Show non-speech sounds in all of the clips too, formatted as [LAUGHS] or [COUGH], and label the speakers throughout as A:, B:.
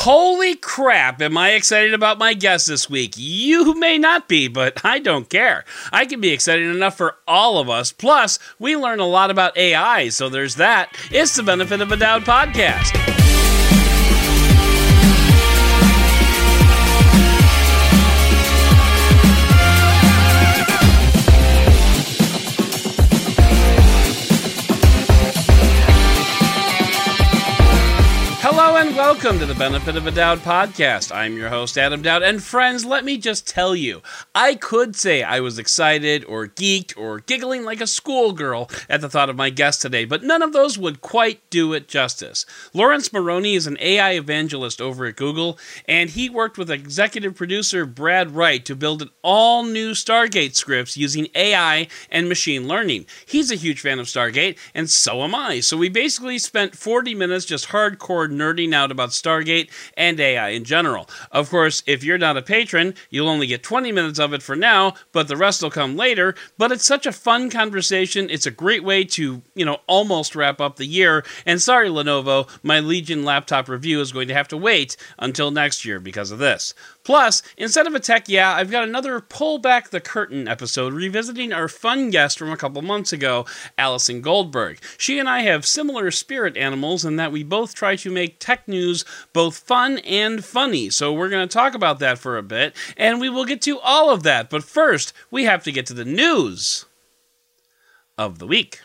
A: Holy crap, am I excited about my guest this week? You may not be, but I don't care. I can be excited enough for all of us. Plus, we learn a lot about AI, so there's that. It's the Benefit of a Doubt podcast. Welcome to the Benefit of a Doubt podcast. I'm your host, Adam Doud. And friends, let me just tell you, I could say I was excited or geeked or giggling like a schoolgirl at the thought of my guest today, but none of those would quite do it justice. Laurence Moroney is an AI evangelist over at Google, and he worked with executive producer Brad Wright to build an all new Stargate scripts using AI and machine learning. He's a huge fan of Stargate, and so am I. So we basically spent 40 minutes just hardcore nerding out about Stargate and AI in general. Of course, if you're not a patron, you'll only get 20 minutes of it for now, but the rest will come later. But it's such a fun conversation. It's a great way to, you know, almost wrap up the year. And sorry, Lenovo, my Legion laptop review is going to have to wait until next year because of this. Plus, instead of a tech yeah, I've got another pull back the curtain episode revisiting our fun guest from a couple months ago, Allison Goldberg. She and I have similar spirit animals in that we both try to make tech news both fun and funny. So we're going to talk about that for a bit, and we will get to all of that. But first, we have to get to the news of the week.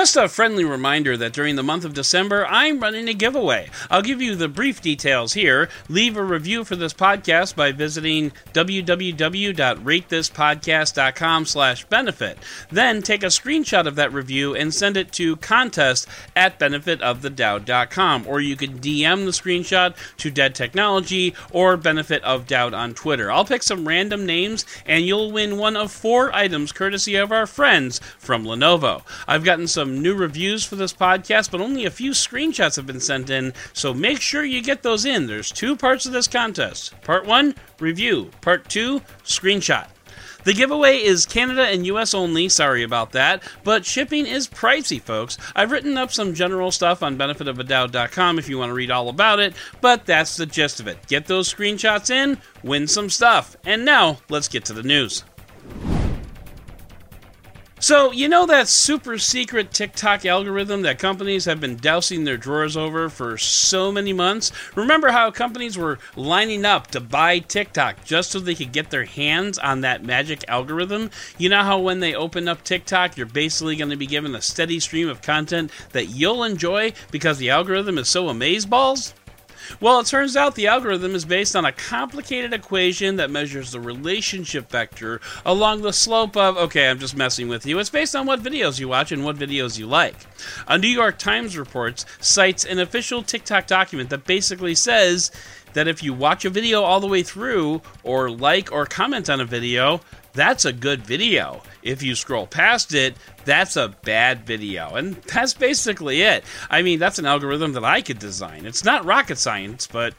A: Just a friendly reminder that during the month of December, I'm running a giveaway. I'll give you the brief details here. Leave a review for this podcast by visiting www.ratethispodcast.com slash benefit. Then take a screenshot of that review and send it to contest at benefitofthedoud.com. Or you can DM the screenshot to Dead Technology or Benefit of Doud on Twitter. I'll pick some random names and you'll win one of four items courtesy of our friends from Lenovo. I've gotten some new reviews for this podcast, but only a few screenshots have been sent in, so make sure you get those in. There's two parts of this contest. Part 1, review. Part 2, screenshot. The giveaway is Canada and US only, sorry about that, but shipping is pricey, folks. I've written up some general stuff on benefitofadoubt.com if you want to read all about it, but that's the gist of it. Get those screenshots in, win some stuff. And now, let's get to the news. So, you know that super secret TikTok algorithm that companies have been dousing their drawers over for so many months? Remember how companies were lining up to buy TikTok just so they could get their hands on that magic algorithm? You know how when they open up TikTok, you're basically going to be given a steady stream of content that you'll enjoy because the algorithm is so amazeballs? Well, it turns out the algorithm is based on a complicated equation that measures the relationship vector along the slope of, okay, I'm just messing with you. It's based on what videos you watch and what videos you like. A New York Times report cites an official TikTok document that basically says that if you watch a video all the way through, or like or comment on a video, that's a good video. If you scroll past it, that's a bad video. And that's basically it. I mean, that's an algorithm that I could design. It's not rocket science, but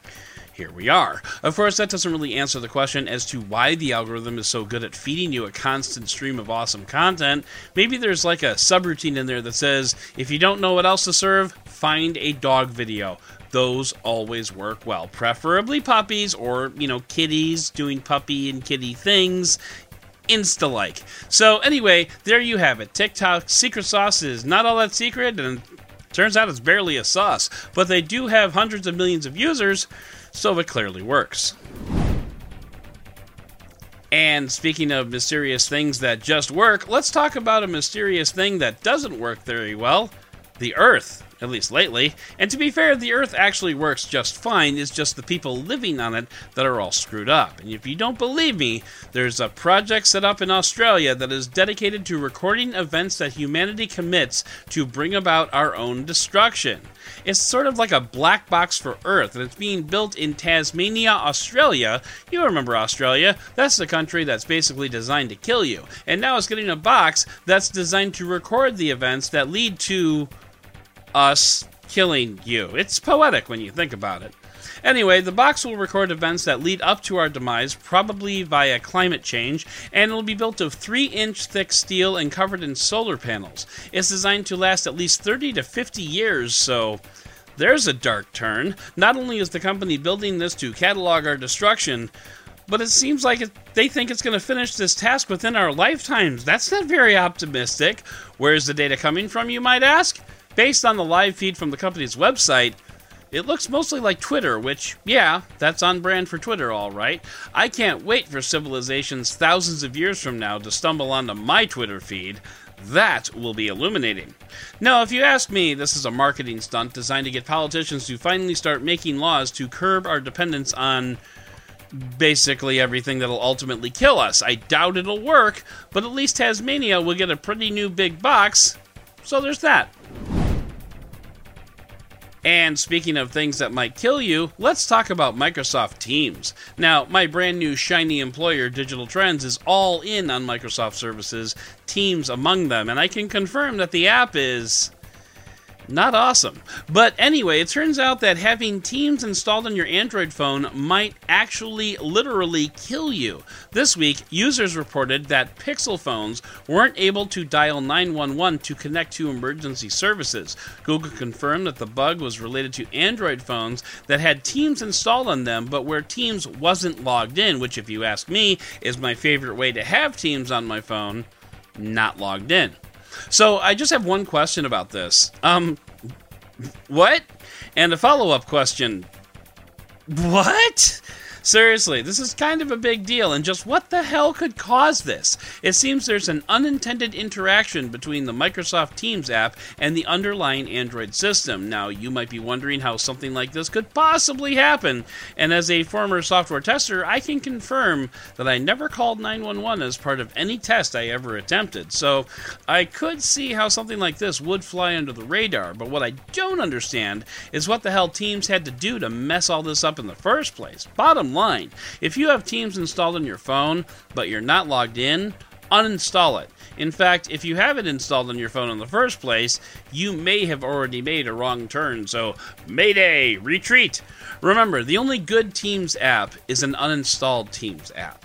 A: here we are. Of course, that doesn't really answer the question as to why the algorithm is so good at feeding you a constant stream of awesome content. Maybe there's like a subroutine in there that says, if you don't know what else to serve, find a dog video those always work well. Preferably puppies or, you know, kitties doing puppy and kitty things. Insta like. So, anyway, there you have it. TikTok secret sauce is not all that secret, and turns out it's barely a sauce. But they do have hundreds of millions of users, so it clearly works. And speaking of mysterious things that just work, let's talk about a mysterious thing that doesn't work very well the Earth at least lately. And to be fair, the Earth actually works just fine. It's just the people living on it that are all screwed up. And if you don't believe me, there's a project set up in Australia that is dedicated to recording events that humanity commits to bring about our own destruction. It's sort of like a black box for Earth, and it's being built in Tasmania, Australia. You remember Australia? That's the country that's basically designed to kill you. And now it's getting a box that's designed to record the events that lead to us killing you. It's poetic when you think about it. Anyway, the box will record events that lead up to our demise, probably via climate change, and it'll be built of 3 inch thick steel and covered in solar panels. It's designed to last at least 30 to 50 years, so there's a dark turn. Not only is the company building this to catalog our destruction, but it seems like it, they think it's going to finish this task within our lifetimes. That's not very optimistic. Where's the data coming from, you might ask? Based on the live feed from the company's website, it looks mostly like Twitter, which, yeah, that's on brand for Twitter, all right. I can't wait for civilizations thousands of years from now to stumble onto my Twitter feed. That will be illuminating. Now, if you ask me, this is a marketing stunt designed to get politicians to finally start making laws to curb our dependence on basically everything that'll ultimately kill us. I doubt it'll work, but at least Tasmania will get a pretty new big box, so there's that. And speaking of things that might kill you, let's talk about Microsoft Teams. Now, my brand new shiny employer, Digital Trends, is all in on Microsoft services, Teams among them, and I can confirm that the app is not awesome. But anyway, it turns out that having Teams installed on your Android phone might actually literally kill you. This week, users reported that Pixel phones weren't able to dial 911 to connect to emergency services. Google confirmed that the bug was related to Android phones that had Teams installed on them, but where Teams wasn't logged in, which, if you ask me, is my favorite way to have Teams on my phone, not logged in. So I just have one question about this. Um, what? And a follow up question. What? Seriously, this is kind of a big deal, and just what the hell could cause this? It seems there's an unintended interaction between the Microsoft Teams app and the underlying Android system. Now, you might be wondering how something like this could possibly happen, and as a former software tester, I can confirm that I never called 911 as part of any test I ever attempted. So, I could see how something like this would fly under the radar, but what I don't understand is what the hell Teams had to do to mess all this up in the first place. Bottom line. If you have Teams installed on your phone, but you're not logged in, uninstall it. In fact, if you have it installed on your phone in the first place, you may have already made a wrong turn, so Mayday! Retreat! Remember, the only good Teams app is an uninstalled Teams app.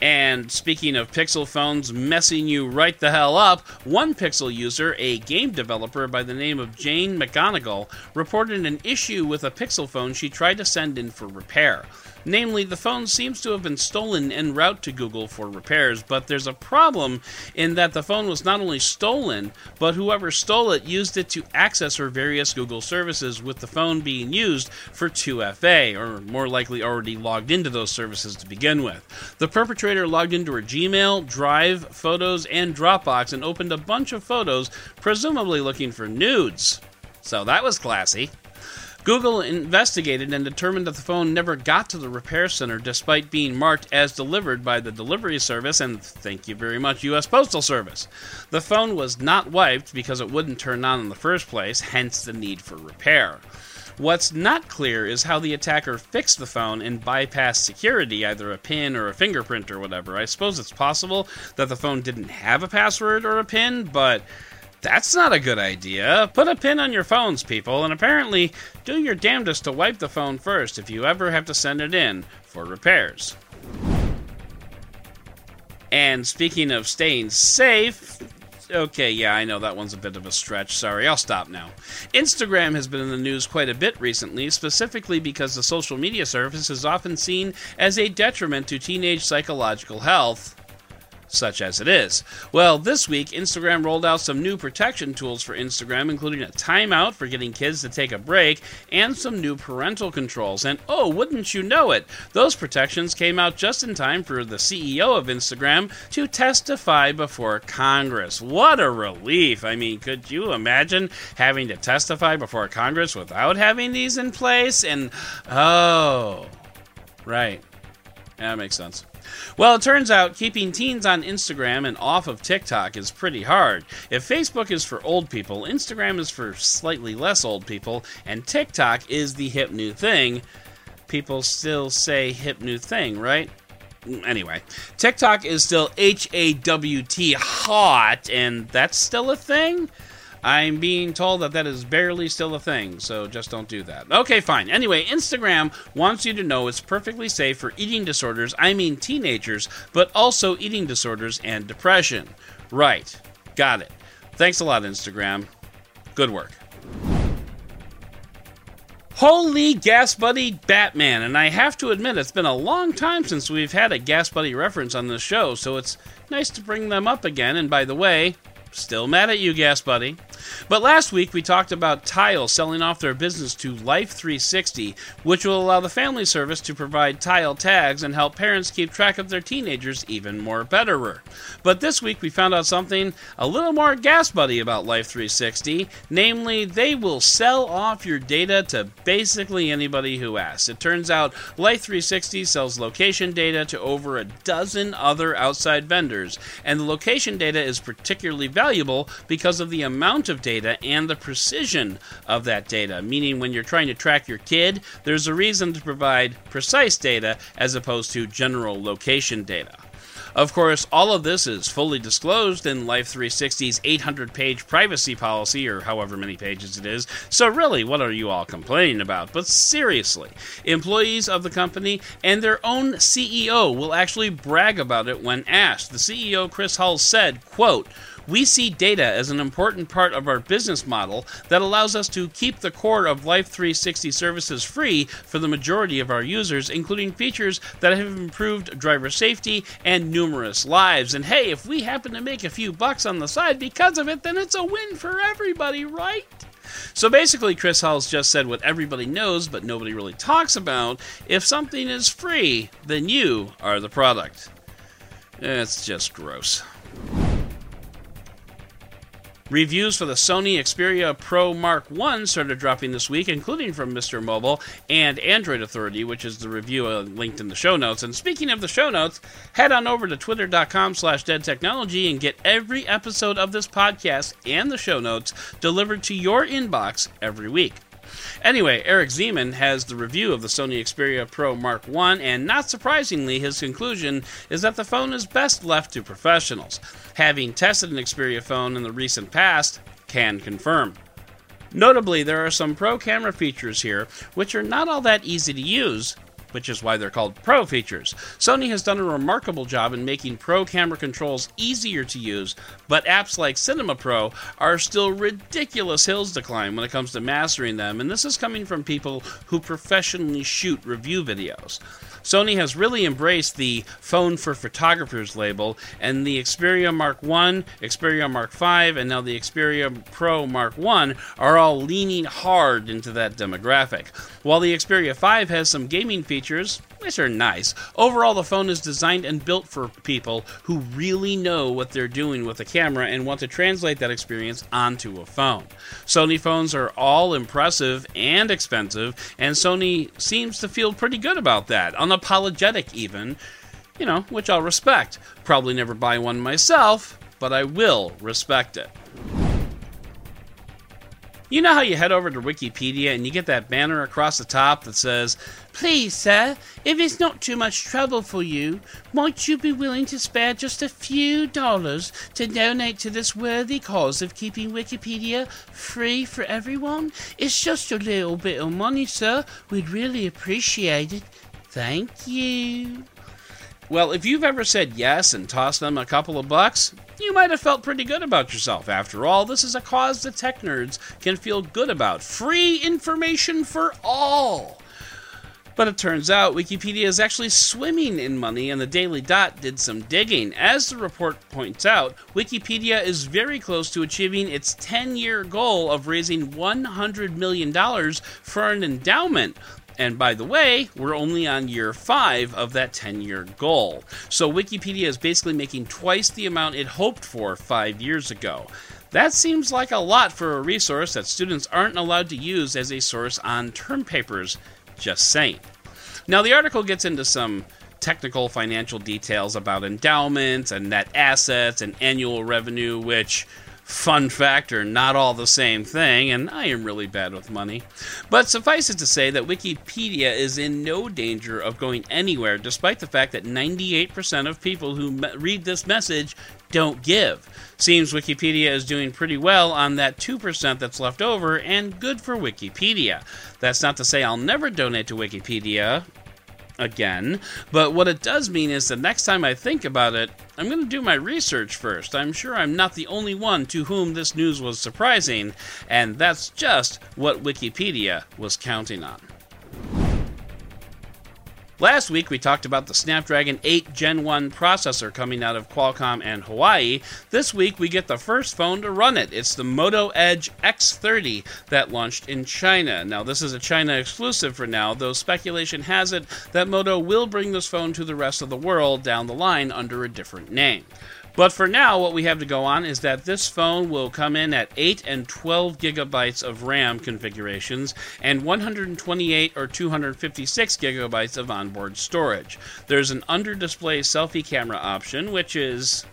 A: And speaking of Pixel phones messing you right the hell up, one Pixel user, a game developer by the name of Jane McGonigal, reported an issue with a Pixel phone she tried to send in for repair. Namely, the phone seems to have been stolen en route to Google for repairs, but there's a problem in that the phone was not only stolen, but whoever stole it used it to access her various Google services, with the phone being used for 2FA, or more likely already logged into those services to begin with. The perpetrator logged into her Gmail, Drive, Photos, and Dropbox and opened a bunch of photos, presumably looking for nudes. So that was classy. Google investigated and determined that the phone never got to the repair center despite being marked as delivered by the delivery service and thank you very much US Postal Service. The phone was not wiped because it wouldn't turn on in the first place, hence the need for repair. What's not clear is how the attacker fixed the phone and bypassed security, either a PIN or a fingerprint or whatever. I suppose it's possible that the phone didn't have a password or a PIN, but that's not a good idea. Put a pin on your phones, people, and apparently do your damnedest to wipe the phone first if you ever have to send it in for repairs. And speaking of staying safe, okay, yeah, I know that one's a bit of a stretch. Sorry, I'll stop now. Instagram has been in the news quite a bit recently, specifically because the social media service is often seen as a detriment to teenage psychological health such as it is. Well, this week, Instagram rolled out some new protection tools for Instagram, including a timeout for getting kids to take a break and some new parental controls. And oh, wouldn't you know it, those protections came out just in time for the CEO of Instagram to testify before Congress. What a relief! I mean, could you imagine having to testify before Congress without having these in place? And oh, right. That makes sense. Well, it turns out keeping teens on Instagram and off of TikTok is pretty hard. If Facebook is for old people, Instagram is for slightly less old people, and TikTok is the hip new thing, people still say hip new thing, right? Anyway, TikTok is still H A W T hot, and that's still a thing? I'm being told that that is barely still a thing, so just don't do that. Okay, fine. Anyway, Instagram wants you to know it's perfectly safe for eating disorders, I mean teenagers, but also eating disorders and depression. Right. Got it. Thanks a lot, Instagram. Good work. Holy Gas Buddy Batman! And I have to admit, it's been a long time since we've had a Gas Buddy reference on this show, so it's nice to bring them up again. And by the way, still mad at you, Gas Buddy. But last week we talked about Tile selling off their business to Life 360, which will allow the family service to provide Tile tags and help parents keep track of their teenagers even more betterer. But this week we found out something a little more gas buddy about Life 360, namely they will sell off your data to basically anybody who asks. It turns out Life 360 sells location data to over a dozen other outside vendors, and the location data is particularly valuable because of the amount of data and the precision of that data. Meaning, when you're trying to track your kid, there's a reason to provide precise data as opposed to general location data. Of course, all of this is fully disclosed in Life 360's 800 page privacy policy, or however many pages it is. So, really, what are you all complaining about? But seriously, employees of the company and their own CEO will actually brag about it when asked. The CEO, Chris Hulls, said, quote, we see data as an important part of our business model that allows us to keep the core of Life 360 services free for the majority of our users, including features that have improved driver safety and numerous lives. And hey, if we happen to make a few bucks on the side because of it, then it's a win for everybody, right? So basically, Chris Hulls just said what everybody knows but nobody really talks about. If something is free, then you are the product. It's just gross. Reviews for the Sony Xperia Pro Mark I started dropping this week, including from Mr. Mobile and Android Authority, which is the review uh, linked in the show notes. And speaking of the show notes, head on over to twitter.com slash deadtechnology and get every episode of this podcast and the show notes delivered to your inbox every week. Anyway, Eric Zeman has the review of the Sony Xperia Pro Mark I, and not surprisingly, his conclusion is that the phone is best left to professionals. Having tested an Xperia phone in the recent past, can confirm. Notably, there are some pro camera features here which are not all that easy to use, which is why they're called Pro features. Sony has done a remarkable job in making Pro camera controls easier to use, but apps like Cinema Pro are still ridiculous hills to climb when it comes to mastering them, and this is coming from people who professionally shoot review videos. Sony has really embraced the phone for photographers label, and the Xperia Mark 1, Xperia Mark 5, and now the Xperia Pro Mark 1 are all leaning hard into that demographic. While the Xperia 5 has some gaming features, which are nice, overall the phone is designed and built for people who really know what they're doing with a camera and want to translate that experience onto a phone. Sony phones are all impressive and expensive, and Sony seems to feel pretty good about that, unapologetic even, you know, which I'll respect. Probably never buy one myself, but I will respect it. You know how you head over to Wikipedia and you get that banner across the top that says, Please, sir, if it's not too much trouble for you, might you be willing to spare just a few dollars to donate to this worthy cause of keeping Wikipedia free for everyone? It's just a little bit of money, sir. We'd really appreciate it. Thank you. Well, if you've ever said yes and tossed them a couple of bucks, you might have felt pretty good about yourself. After all, this is a cause the tech nerds can feel good about. Free information for all. But it turns out Wikipedia is actually swimming in money, and the Daily Dot did some digging. As the report points out, Wikipedia is very close to achieving its 10 year goal of raising $100 million for an endowment. And by the way, we're only on year five of that 10 year goal. So Wikipedia is basically making twice the amount it hoped for five years ago. That seems like a lot for a resource that students aren't allowed to use as a source on term papers. Just saying. Now, the article gets into some technical financial details about endowments and net assets and annual revenue, which Fun fact are not all the same thing, and I am really bad with money. But suffice it to say that Wikipedia is in no danger of going anywhere, despite the fact that 98% of people who me- read this message don't give. Seems Wikipedia is doing pretty well on that 2% that's left over, and good for Wikipedia. That's not to say I'll never donate to Wikipedia again, but what it does mean is the next time I think about it, I'm going to do my research first. I'm sure I'm not the only one to whom this news was surprising, and that's just what Wikipedia was counting on. Last week, we talked about the Snapdragon 8 Gen 1 processor coming out of Qualcomm and Hawaii. This week, we get the first phone to run it. It's the Moto Edge X30 that launched in China. Now, this is a China exclusive for now, though speculation has it that Moto will bring this phone to the rest of the world down the line under a different name. But for now, what we have to go on is that this phone will come in at 8 and 12 gigabytes of RAM configurations and 128 or 256 gigabytes of onboard storage. There's an under display selfie camera option, which is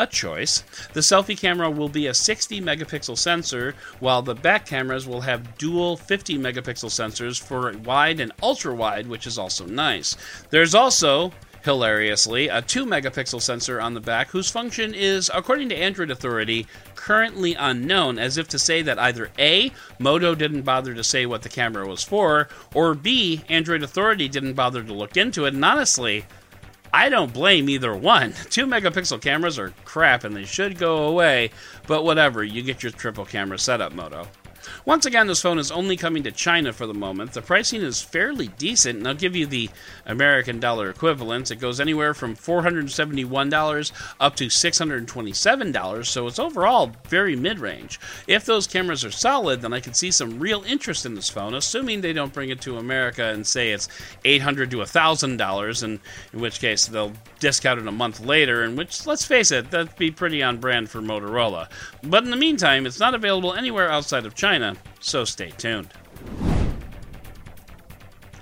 A: a choice. The selfie camera will be a 60 megapixel sensor, while the back cameras will have dual 50 megapixel sensors for wide and ultra wide, which is also nice. There's also hilariously, a 2 megapixel sensor on the back whose function is, according to Android Authority, currently unknown, as if to say that either A, Moto didn't bother to say what the camera was for, or B, Android Authority didn't bother to look into it, and honestly, I don't blame either one. [LAUGHS] 2 megapixel cameras are crap and they should go away, but whatever, you get your triple camera setup, Moto. Once again, this phone is only coming to China for the moment. The pricing is fairly decent, and I'll give you the American dollar equivalent. It goes anywhere from $471 up to $627, so it's overall very mid range. If those cameras are solid, then I could see some real interest in this phone, assuming they don't bring it to America and say it's $800 to $1,000, and in which case they'll discount it a month later, in which, let's face it, that'd be pretty on brand for Motorola. But in the meantime, it's not available anywhere outside of China, so stay tuned.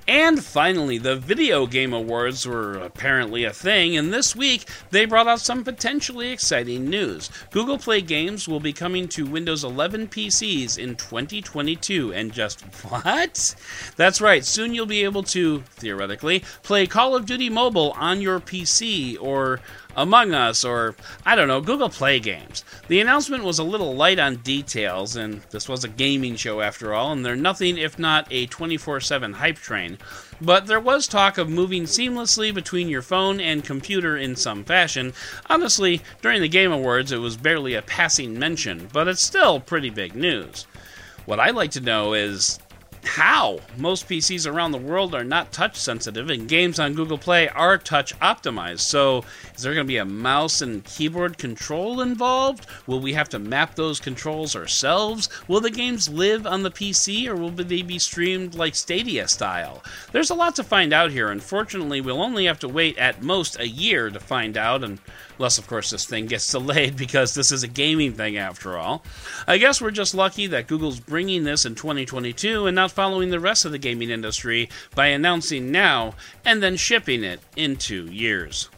A: And finally, the Video Game Awards were apparently a thing, and this week they brought out some potentially exciting news. Google Play Games will be coming to Windows 11 PCs in 2022, and just [LAUGHS] what? That's right, soon you'll be able to, theoretically, play Call of Duty Mobile on your PC or among Us, or I don't know, Google Play games. The announcement was a little light on details, and this was a gaming show after all, and they're nothing if not a 24 7 hype train. But there was talk of moving seamlessly between your phone and computer in some fashion. Honestly, during the Game Awards, it was barely a passing mention, but it's still pretty big news. What I'd like to know is how? Most PCs around the world are not touch sensitive, and games on Google Play are touch optimized. So, is there going to be a mouse and keyboard control involved? Will we have to map those controls ourselves? Will the games live on the PC, or will they be streamed like Stadia style? There's a lot to find out here. Unfortunately, we'll only have to wait at most a year to find out, and Unless, of course, this thing gets delayed because this is a gaming thing after all. I guess we're just lucky that Google's bringing this in 2022 and not following the rest of the gaming industry by announcing now and then shipping it in two years.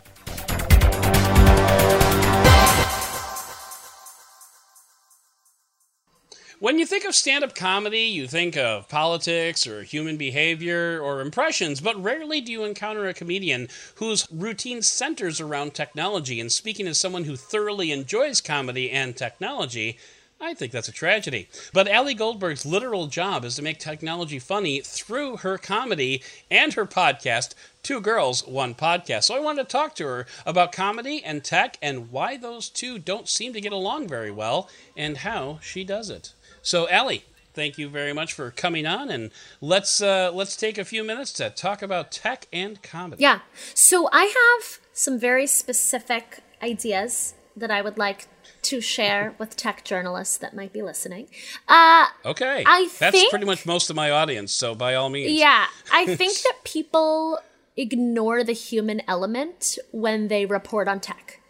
A: When you think of stand up comedy, you think of politics or human behavior or impressions, but rarely do you encounter a comedian whose routine centers around technology. And speaking as someone who thoroughly enjoys comedy and technology, I think that's a tragedy. But Ali Goldberg's literal job is to make technology funny through her comedy and her podcast, Two Girls, One Podcast. So I wanted to talk to her about comedy and tech and why those two don't seem to get along very well and how she does it. So, Ali, thank you very much for coming on, and let's uh, let's take a few minutes to talk about tech and comedy.
B: Yeah. So I have some very specific ideas that I would like to share with tech journalists that might be listening. Uh,
A: okay. I That's think, pretty much most of my audience, so by all means.
B: Yeah. I [LAUGHS] think that people ignore the human element when they report on tech.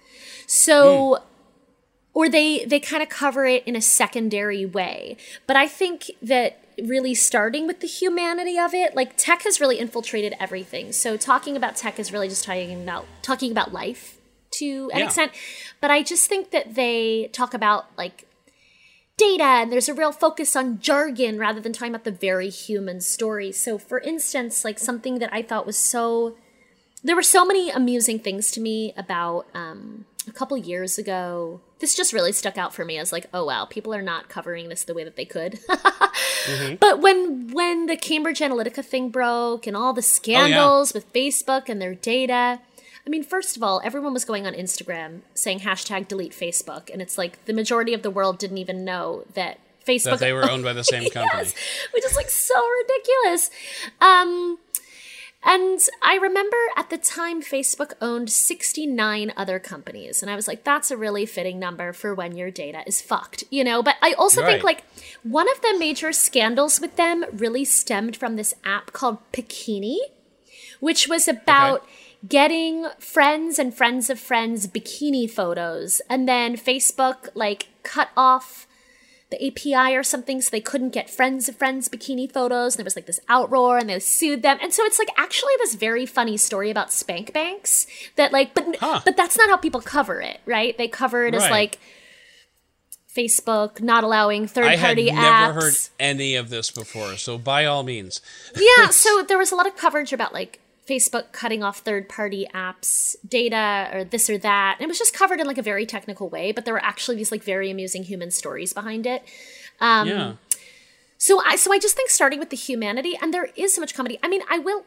B: So mm or they they kind of cover it in a secondary way. But I think that really starting with the humanity of it, like tech has really infiltrated everything. So talking about tech is really just talking about talking about life to an
A: Yeah.
B: extent. But I just think that they talk about like data and there's a real focus on jargon rather than talking about the very human story. So, for instance, like something that I thought was so. There were so many amusing things to me about um, a couple years ago. This just really stuck out for me as like, oh wow, people are not covering this the way that they could. [LAUGHS] But when when the Cambridge Analytica thing broke and all the scandals with Facebook and their data, I mean, first of all, everyone was going on Instagram saying hashtag delete Facebook, and it's like the majority of the world didn't even know that Facebook
A: That they were owned by the [LAUGHS] same company.
B: yes, which is like so ridiculous. Um, and I remember at the time Facebook owned 69 other companies. And I was like, that's a really fitting number for when your data is fucked, you know? But I also think like one of the major scandals with them really stemmed from this app called Bikini, which was about getting friends and friends of friends bikini photos. And then Facebook like cut off the API or something, so they couldn't get friends of friends bikini photos. And there was like this outroar, and they sued them. And so it's like actually this very funny story about spank banks that like, but
A: Huh.
B: but that's not how people cover it, right? They cover it as like Facebook not allowing third party apps.
A: I had never
B: apps.
A: heard any of this before, so by all means.
B: yeah, [LAUGHS] so there was a lot of coverage about like Facebook cutting off third party apps data or this or that. And it was just covered in like a very technical way, but there were actually these like very amusing human stories behind it. Um,
A: yeah.
B: So I so I just think starting with the humanity, and there is so much comedy. I mean, I will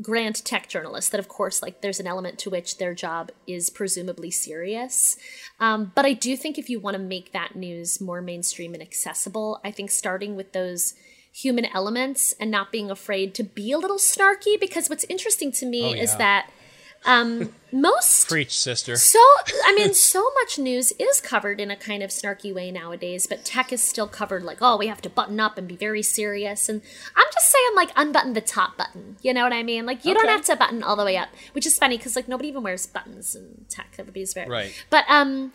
B: grant tech journalists that of course like there's an element to which their job is presumably serious. Um, but I do think if you want to make that news more mainstream and accessible, I think starting with those human elements and not being afraid to be a little snarky because what's interesting to me
A: Oh,
B: is that um, [LAUGHS] most
A: Preach, sister.
B: so, I mean, [LAUGHS] so much news is covered in a kind of snarky way nowadays, but tech is still covered like, oh, we have to button up and be very serious. And I'm just saying, like, unbutton the top button. You know what I mean? Like, you don't have to button all the way up, which is funny because, like, nobody even wears buttons in tech. Everybody's very.
A: Right.
B: But, um,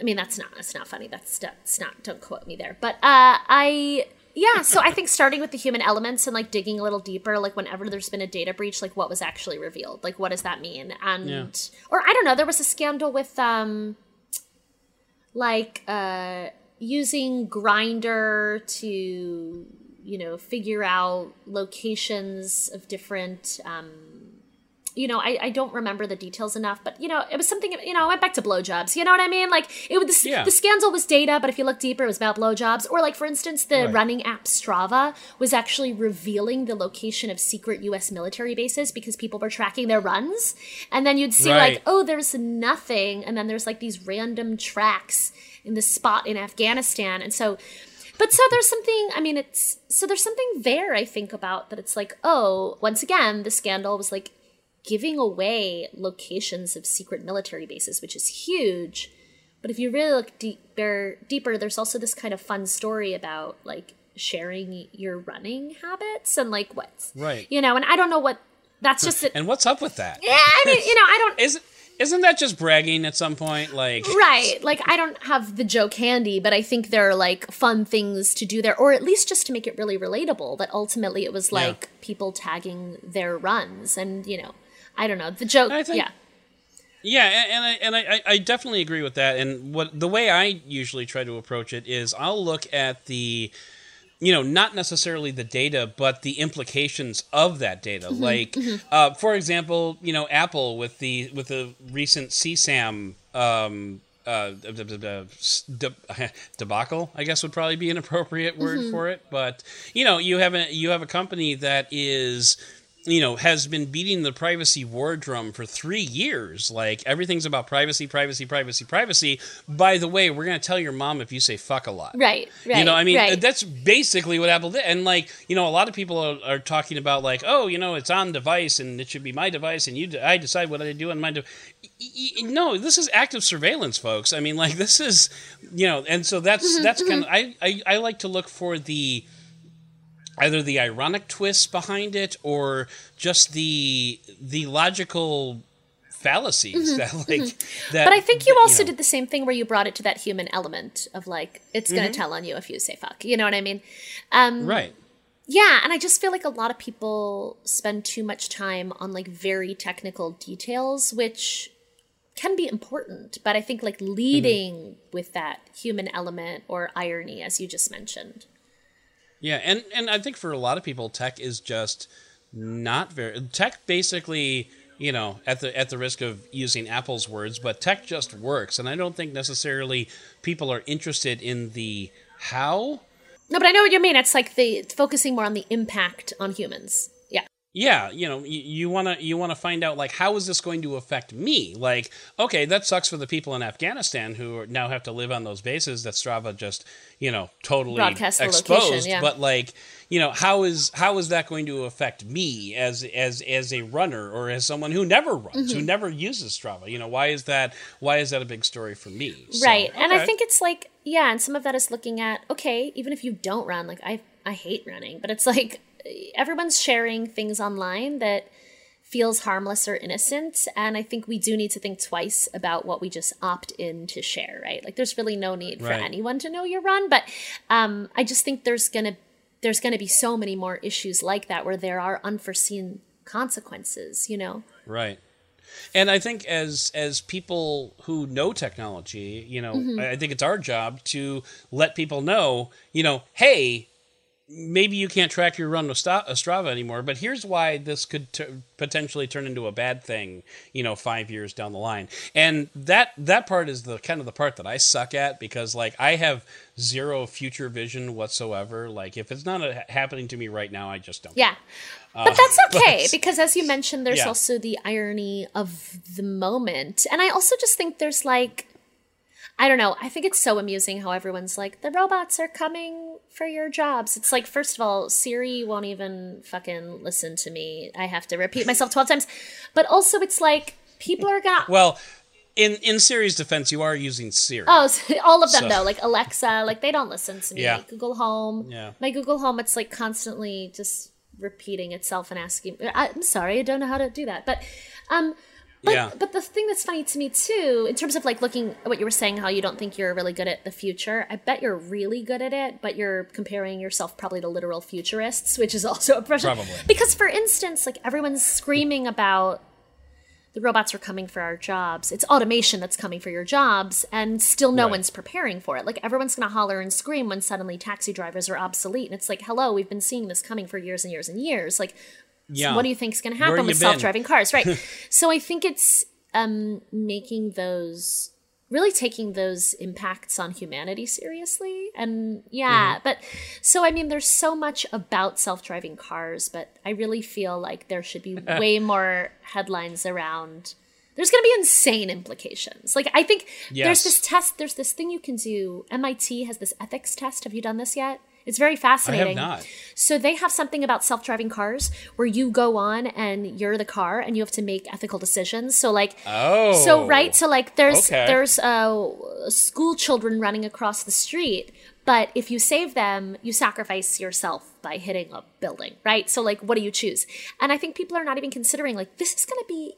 B: I mean, that's not, that's not funny. That's, that's not, don't quote me there. But, uh, I, yeah, so I think starting with the human elements and like digging a little deeper, like whenever there's been a data breach, like what was actually revealed, like what does that mean? And
A: Yeah.
B: or I don't know, there was a scandal with um like uh using Grindr to you know figure out locations of different um you know, I, I don't remember the details enough, but you know, it was something. You know, I went back to blowjobs. You know what I mean? Like it was the,
A: Yeah.
B: the scandal was data, but if you look deeper, it was about blowjobs. Or like for instance, the
A: Right.
B: running app Strava was actually revealing the location of secret U.S. military bases because people were tracking their runs, and then you'd see
A: Right.
B: like, oh, there's nothing, and then there's like these random tracks in this spot in Afghanistan, and so. But so there's something, I mean, it's so there's something there, I think, about that it's like, oh, once again, the scandal was like giving away locations of secret military bases, which is huge. But if you really look deeper, deeper, there's also this kind of fun story about like sharing your running habits and like what's
A: Right.
B: You know, and I don't know what. That's just it. [LAUGHS]
A: And what's up with that?
B: Yeah, I mean, you know, I don't. [LAUGHS]
A: Isn't isn't that just bragging at some point? Like
B: Right. Like I don't have the joke handy, but I think there are like fun things to do there, or at least just to make it really relatable. That ultimately it was
A: Yeah.
B: like people tagging their runs, and you know, I don't know the joke.
A: Think-
B: yeah.
A: Yeah, and I and I, I definitely agree with that. And what the way I usually try to approach it is I'll look at the you know not necessarily the data but the implications of that data like uh, for example you know apple with the with the recent csam um, uh, [LAUGHS] debacle, I guess would probably be an appropriate word for it. But you know, you have a you have a company that is you know has been beating the privacy war drum for three years like everything's about privacy privacy privacy privacy by the way we're going to tell your mom if you say fuck a lot
B: Right. Right.
A: you know, I mean,
B: right.
A: that's basically what Apple did. And like, you know, a lot of people are, are talking about like, oh, you know, it's on device and it should be my device and you, d- I decide what I do on my device. No, this is active surveillance, folks. I mean, like, [LAUGHS] this is, you know, and so that's
B: Mm-hmm,
A: that's kind of I, I I like to look for the either the ironic twists behind it or just the the logical fallacies that like that
B: Mm-hmm, But I think you
A: that,
B: also
A: know.
B: did the same thing where you brought it to that human element of like it's going to
A: Mm-hmm.
B: tell on you if you say fuck. You know what I mean? Um,
A: right
B: Yeah, and I just feel like a lot of people spend too much time on like very technical details, which can be important, but I think like leading mm-hmm. with that human element or irony, as you just mentioned.
A: Yeah, and and I think for a lot of people, tech is just not very tech. Basically, you know, at the at the risk of using Apple's words, but tech just works, and I don't think necessarily people are interested in the how.
B: No, but I know what you mean. It's like the focusing more on the impact on humans
A: yeah you know you want to you want to find out like how is this going to affect me like okay that sucks for the people in afghanistan who now have to live on those bases that strava just you know totally Broadcast exposed yeah. but like you know how is how is that going to affect me as as as a runner or as someone who never runs mm-hmm. who never uses strava you know why is that why is that a big story for me
B: so, right okay. and i think it's like yeah and some of that is looking at okay even if you don't run like i i hate running but it's like everyone's sharing things online that feels harmless or innocent and i think we do need to think twice about what we just opt in to share right like there's really no need for right. anyone to know your run but um, i just think there's gonna there's gonna be so many more issues like that where there are unforeseen consequences you know
A: right and i think as as people who know technology you know mm-hmm. i think it's our job to let people know you know hey maybe you can't track your run with Strava anymore, but here's why this could t- potentially turn into a bad thing, you know, five years down the line. And that that part is the kind of the part that I suck at because like I have zero future vision whatsoever. Like if it's not a, happening to me right now, I just don't.
B: Yeah. Uh, [LAUGHS] but that's okay but, because as you mentioned there's yeah. also the irony of the moment. And I also just think there's like I don't know. I think it's so amusing how everyone's like, the robots are coming for your jobs. It's like, first of all, Siri won't even fucking listen to me. I have to repeat myself 12 times. But also, it's like, people are gonna.
A: Well, in in Siri's defense, you are using Siri.
B: Oh, [LAUGHS] all of them so. though, like Alexa, like they don't listen to me. Yeah. Google Home, yeah. My Google Home, it's like constantly just repeating itself and asking. I'm sorry, I don't know how to do that, but um, but, yeah. but the thing that's funny to me too, in terms of like looking at what you were saying, how you don't think you're really good at the future, I bet you're really good at it, but you're comparing yourself probably to literal futurists, which is also a pressure. Probably. Because for instance, like everyone's screaming about the robots are coming for our jobs. It's automation that's coming for your jobs, and still no right. one's preparing for it. Like everyone's gonna holler and scream when suddenly taxi drivers are obsolete. And it's like, hello, we've been seeing this coming for years and years and years. Like yeah. So what do you think is going to happen with self-driving cars? Right. [LAUGHS] so I think it's um, making those really taking those impacts on humanity seriously and yeah mm-hmm. but so i mean there's so much about self-driving cars but i really feel like there should be [LAUGHS] way more headlines around there's going to be insane implications like i think yes. there's this test there's this thing you can do mit has this ethics test have you done this yet it's very fascinating.
A: I have not.
B: So they have something about self-driving cars where you go on and you're the car and you have to make ethical decisions. So like
A: Oh.
B: So right, so like there's okay. there's uh school children running across the street, but if you save them, you sacrifice yourself by hitting a building, right? So like what do you choose? And I think people are not even considering like this is going to be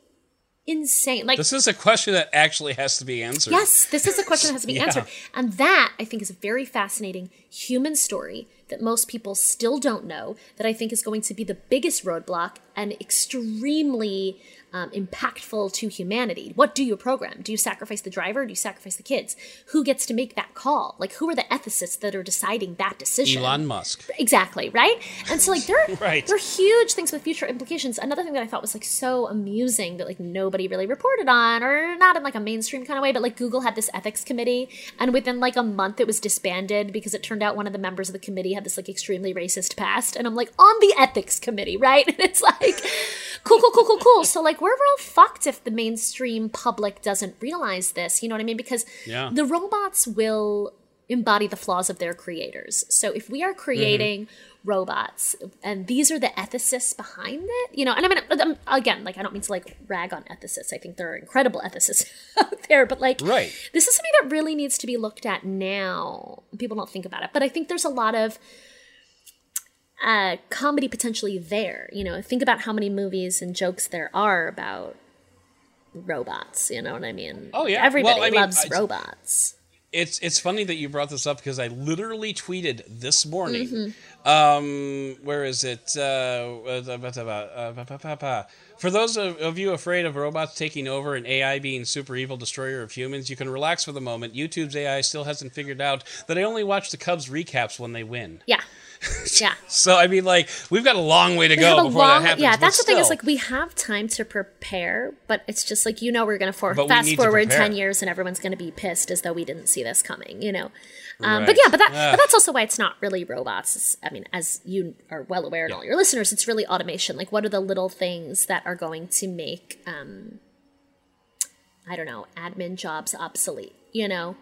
B: insane. Like
A: this is a question that actually has to be answered.
B: Yes, this is a question that has to be [LAUGHS] yeah. answered, and that I think is a very fascinating human story that most people still don't know. That I think is going to be the biggest roadblock and extremely um, impactful to humanity. What do you program? Do you sacrifice the driver? do you sacrifice the kids? Who gets to make that call? Like, who are the ethicists that are deciding that decision?
A: Elon Musk.
B: Exactly, right? And so, like, there [LAUGHS] are, right. there are huge things with future implications. Another thing that I thought was, like, so amusing that, like, nobody really reported on, or not in, like, a mainstream kind of way, but, like, Google had this ethics committee, and within, like, a month it was disbanded because it turned out one of the members of the committee had this, like, extremely racist past. And I'm like, on the ethics committee, right? [LAUGHS] And it's like, cool, cool, cool, cool, cool. So, like, we're real fucked if the mainstream public doesn't realize this. You know what I mean? Because yeah. the robots will embody the flaws of their creators. So if we are creating mm-hmm. robots and these are the ethicists behind it, you know, and I mean, um, again, like I don't mean to like rag on ethicists. I think there are incredible ethicists [LAUGHS] out there, but like,
A: right.
B: this is something that really needs to be looked at now. People don't think about it, but I think there's a lot of uh, comedy potentially there. You know, think about how many movies and jokes there are about robots. You know what I mean?
A: Oh yeah,
B: everybody well, I mean, loves I, robots.
A: it's it's funny that you brought this up because I literally tweeted this morning. Mm-hmm. Um, where is it? Uh, uh, for those of, of, you afraid of robots taking over and AI being super evil destroyer of humans, you can relax for the moment. YouTube's AI still hasn't figured out that I only watch the Cubs recaps when they win.
B: Yeah. [LAUGHS] yeah.
A: So I mean, like we've got a long way to we go before long, that happens.
B: Yeah, that's
A: the
B: still. thing. Is like we have time to prepare, but it's just like you know we're going to for- fast forward ten years and everyone's going to be pissed as though we didn't see this coming. You know. Um, right. But yeah, but that uh. but that's also why it's not really robots. It's, I mean, as you are well aware, and yeah. all your listeners, it's really automation. Like, what are the little things that are going to make, um, I don't know, admin jobs obsolete? You know,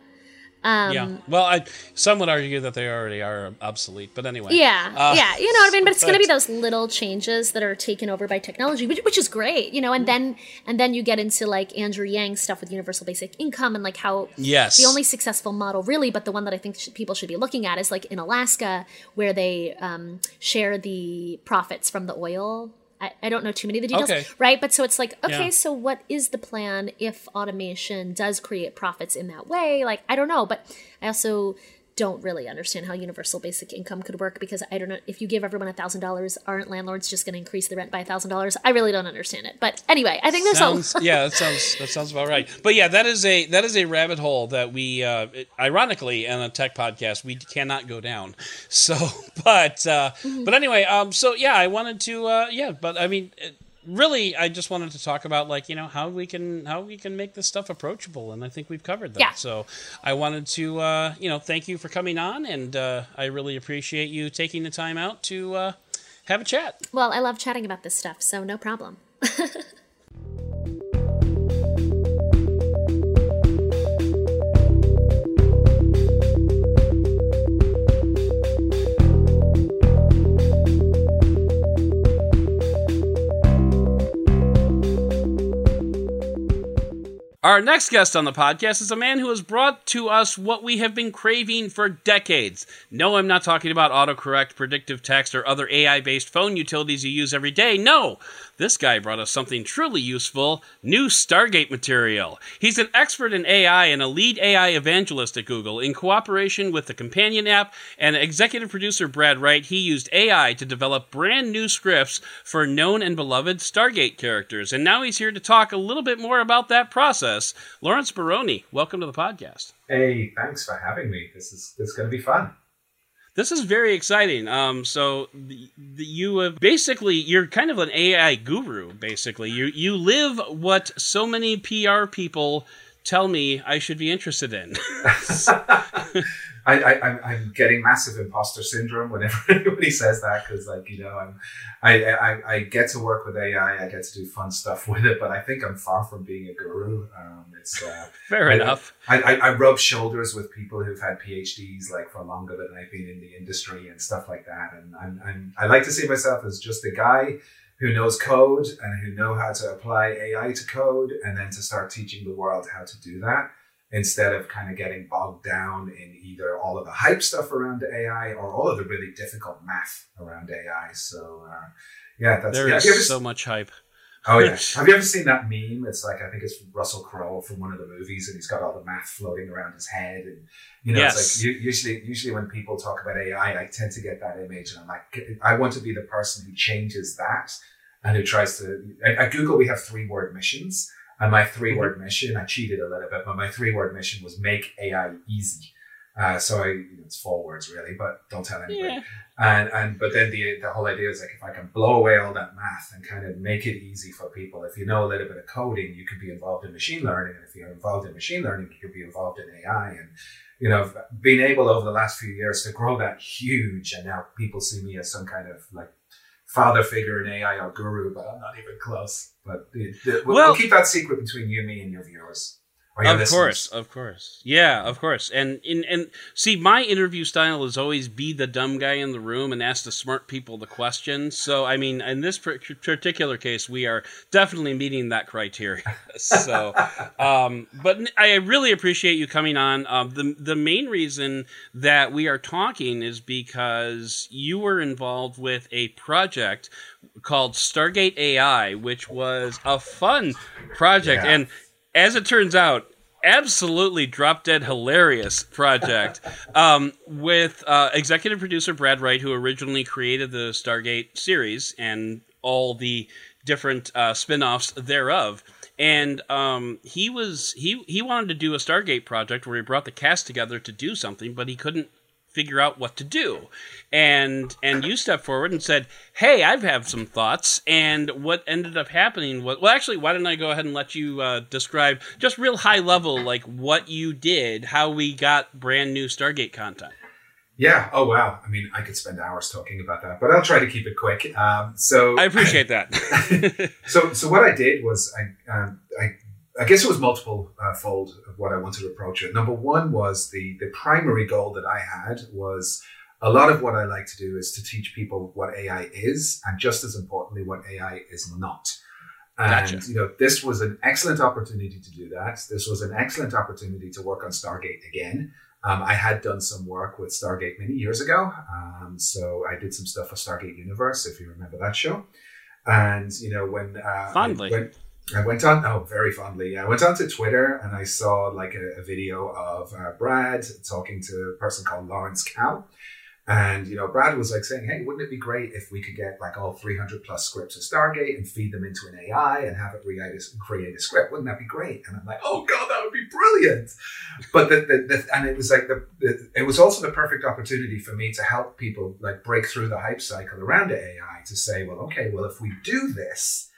A: um, yeah. Well, I, some would argue that they already are obsolete, but anyway.
B: Yeah. Uh, yeah. You know what I mean? But it's going to be those little changes that are taken over by technology, which, which is great, you know, and then, and then you get into like Andrew Yang stuff with universal basic income and like how
A: yes.
B: the only successful model really, but the one that I think sh- people should be looking at is like in Alaska where they um, share the profits from the oil I, I don't know too many of the details, okay. right? But so it's like, okay, yeah. so what is the plan if automation does create profits in that way? Like, I don't know, but I also don't really understand how universal basic income could work because I don't know if you give everyone a thousand dollars, aren't landlords just going to increase the rent by a thousand dollars? I really don't understand it. But anyway, I think there's
A: sounds, a yeah, that sounds that sounds about right. But yeah, that is a that is a rabbit hole that we uh, ironically in a tech podcast we cannot go down. So, [LAUGHS] but uh, mm-hmm. but anyway, um, so yeah, I wanted to uh, yeah, but I mean. Really i just wanted to talk about like you know how we can how we can make this stuff approachable and i think we've covered that.
B: Yeah.
A: so i wanted to uh, you know thank you for coming on and uh, i really appreciate you taking the time out to uh, have a chat.
B: Well i love chatting about this stuff so no problem [LAUGHS]
A: Our next guest on the podcast is a man who has brought to us what we have been craving for decades. No, I'm not talking about autocorrect, predictive text, or other AI based phone utilities you use every day. No, this guy brought us something truly useful new Stargate material. He's an expert in AI and a lead AI evangelist at Google. In cooperation with the companion app and executive producer Brad Wright, he used AI to develop brand new scripts for known and beloved Stargate characters. And now he's here to talk a little bit more about that process. Laurence Moroney, welcome to the podcast.
C: Hey, thanks for having me. This is this is going to be fun.
A: This is very exciting. Um, so the, the, you have basically you're kind of an AI guru. Basically, you you live what so many PR people tell me I should be interested in. [LAUGHS] [LAUGHS]
C: I, I, am getting massive imposter syndrome whenever [LAUGHS] anybody says that because, like, you know, I'm, I, I, I get to work with AI, I get to do fun stuff [LAUGHS] with it, but I think I'm far from being a guru. Um, it's uh, [LAUGHS]
A: fair
C: I,
A: enough.
C: I, I, I rub shoulders with people who've had PhDs like for longer than I've been in the industry and stuff like that, and I'm, I'm I like to see myself as just a guy who knows code and who know how to apply AI to code, and then to start teaching the world how to do that instead of kind of getting bogged down in either all of the hype stuff around AI or all of the really difficult math around AI. So, uh, yeah, that's
A: there
C: yeah,
A: is so much hype.
C: Oh yeah, [LAUGHS] have you ever seen that meme? It's like I think it's Russell Crowe from one of the movies, and he's got all the math floating around his head, and you know, yes. it's like usually, usually when people talk about AI, I tend to get that image, and I'm like, I want to be the person who changes that and who tries to. At Google, we have three word missions and my three word mm-hmm. mission, I cheated a little bit, but my three word mission was make AI easy. Uh, so I, you know, it's four words really, but don't tell anybody. Yeah. And and but then the the whole idea is like if I can blow away all that math and kind of make it easy for people. If you know a little bit of coding, you can be involved in machine learning, and if you're involved in machine learning, you can be involved in AI. And you know, being able over the last few years to grow that huge, and now people see me as some kind of like father figure in AI or guru, but I'm not even close. But we'll, well, we'll keep that secret between you, me, and your viewers.
A: Of listeners. course, of course, yeah, of course. And in and see, my interview style is always be the dumb guy in the room and ask the smart people the questions. So, I mean, in this particular case, we are definitely meeting that criteria. [LAUGHS] so, um, but I really appreciate you coming on. Um, the the main reason that we are talking is because you were involved with a project called Stargate AI, which was a fun project. Yeah. And as it turns out, absolutely drop dead hilarious project [LAUGHS] um, with uh, executive producer Brad Wright, who originally created the Stargate series and all the different uh, spin offs thereof. And um, he was he he wanted to do a Stargate project where he brought the cast together to do something, but he couldn't figure out what to do. And and you stepped forward and said, "Hey, I've have some thoughts." And what ended up happening was well, actually, why don't I go ahead and let you uh, describe just real high level, like what you did, how we got brand new Stargate content.
C: Yeah. Oh wow. I mean, I could spend hours talking about that, but I'll try to keep it quick. Um, so
A: I appreciate that. [LAUGHS]
C: so so what I did was I um, I I guess it was multiple uh, fold of what I wanted to approach it. Number one was the the primary goal that I had was a lot of what I like to do is to teach people what AI is, and just as importantly, what AI is not. And gotcha. you know, this was an excellent opportunity to do that. This was an excellent opportunity to work on Stargate again. Um, I had done some work with Stargate many years ago, um, so I did some stuff with Stargate Universe, if you remember that show. And you know, when uh,
A: fondly.
C: When, I went on, oh, very fondly. I went onto Twitter and I saw like a, a video of uh, Brad talking to a person called Lawrence Cow. And, you know, Brad was like saying, hey, wouldn't it be great if we could get like all 300 plus scripts of Stargate and feed them into an AI and have it create a, create a script? Wouldn't that be great? And I'm like, oh, God, that would be brilliant. But the, the, the and it was like, the, the, it was also the perfect opportunity for me to help people like break through the hype cycle around AI to say, well, okay, well, if we do this,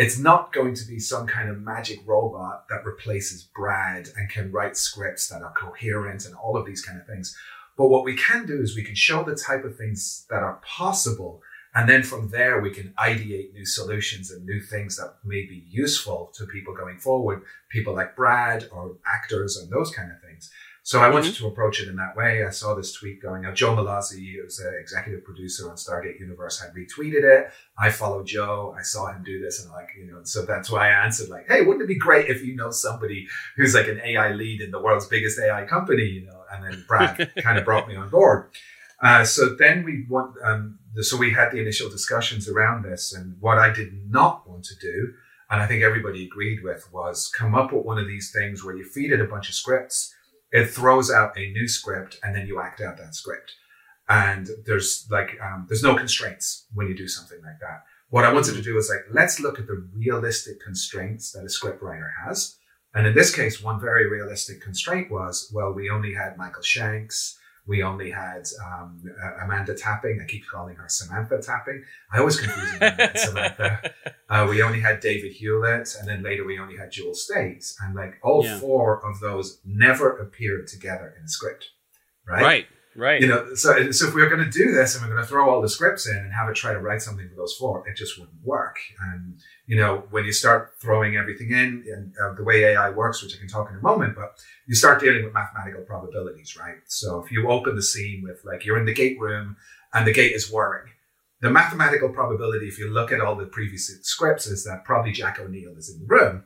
C: it's not going to be some kind of magic robot that replaces Brad and can write scripts that are coherent and all of these kind of things. But what we can do is we can show the type of things that are possible. And then from there, we can ideate new solutions and new things that may be useful to people going forward, people like Brad or actors and those kind of things. So I wanted mm-hmm. to approach it in that way. I saw this tweet going out. Joe Mallozzi, who's an executive producer on Stargate Universe, had retweeted it. I followed Joe. I saw him do this, and like you know, so that's why I answered like, "Hey, wouldn't it be great if you know somebody who's like an AI lead in the world's biggest AI company?" You know, and then Brad [LAUGHS] kind of brought me on board. Uh, so then we want, um, so we had the initial discussions around this, and what I did not want to do, and I think everybody agreed with, was come up with one of these things where you feed it a bunch of scripts it throws out a new script and then you act out that script. And there's like, um, there's no constraints when you do something like that. What I wanted to do is like, let's look at the realistic constraints that a scriptwriter has. And in this case, one very realistic constraint was, well, we only had Michael Shanks. We only had um, Amanda Tapping. I keep calling her Samantha Tapping. I always confuse Amanda [LAUGHS] and Samantha. Uh, we only had David Hewlett, and then later we only had Jewel Staite. And like all yeah. four of those never appeared together in a script, right?
A: Right. Right.
C: You know, so, so if we are going to do this and we're going to throw all the scripts in and have it try to write something for those four, it just wouldn't work. And, you know, when you start throwing everything in and uh, the way AI works, which I can talk in a moment, but you start dealing with mathematical probabilities, right? So if you open the scene with like, you're in the gate room and the gate is whirring, the mathematical probability, if you look at all the previous scripts, is that probably Jack O'Neill is in the room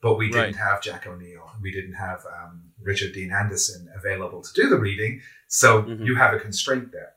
C: but we didn't have Jack O'Neill. We didn't have um, Richard Dean Anderson available to do the reading. So mm-hmm. you have a constraint there.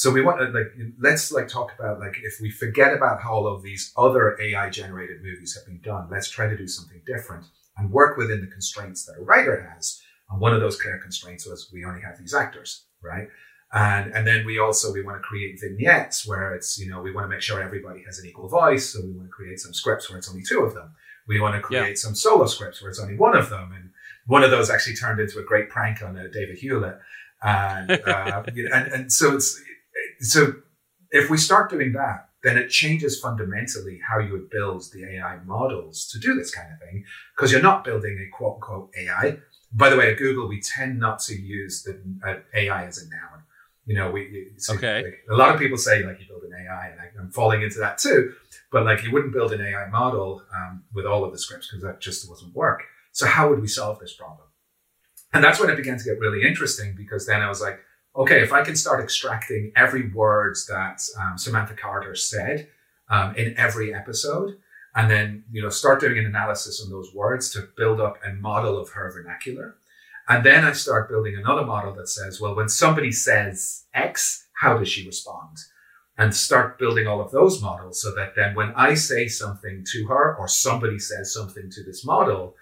C: So we want to like let's like talk about like if we forget about how all of these other AI generated movies have been done, let's try to do something different and work within the constraints that a writer has. And one of those clear constraints was we only have these actors, right? And and then we also we want to create vignettes where it's you know we want to make sure everybody has an equal voice, so we want to create some scripts where it's only two of them. We want to create yeah. some solo scripts where it's only one of them. And one of those actually turned into a great prank on uh, David Hewlett. And, uh, [LAUGHS] and, and so it's, so if we start doing that, then it changes fundamentally how you would build the AI models to do this kind of thing. Because you're not building a quote unquote AI. By the way, at Google, we tend not to use the uh, AI as a noun. You know, we
A: so okay.
C: Like, a lot of people say like you build an AI, and I, I'm falling into that too. But like you wouldn't build an AI model um, with all of the scripts because that just doesn't work. So how would we solve this problem? And that's when it began to get really interesting because then I was like, okay, if I can start extracting every word that um, Samantha Carter said um, in every episode, and then you know start doing an analysis on those words to build up a model of her vernacular, and then I start building another model that says, well, when somebody says X, how does she respond? and start building all of those models so that then when I say something to her or somebody says something to this model,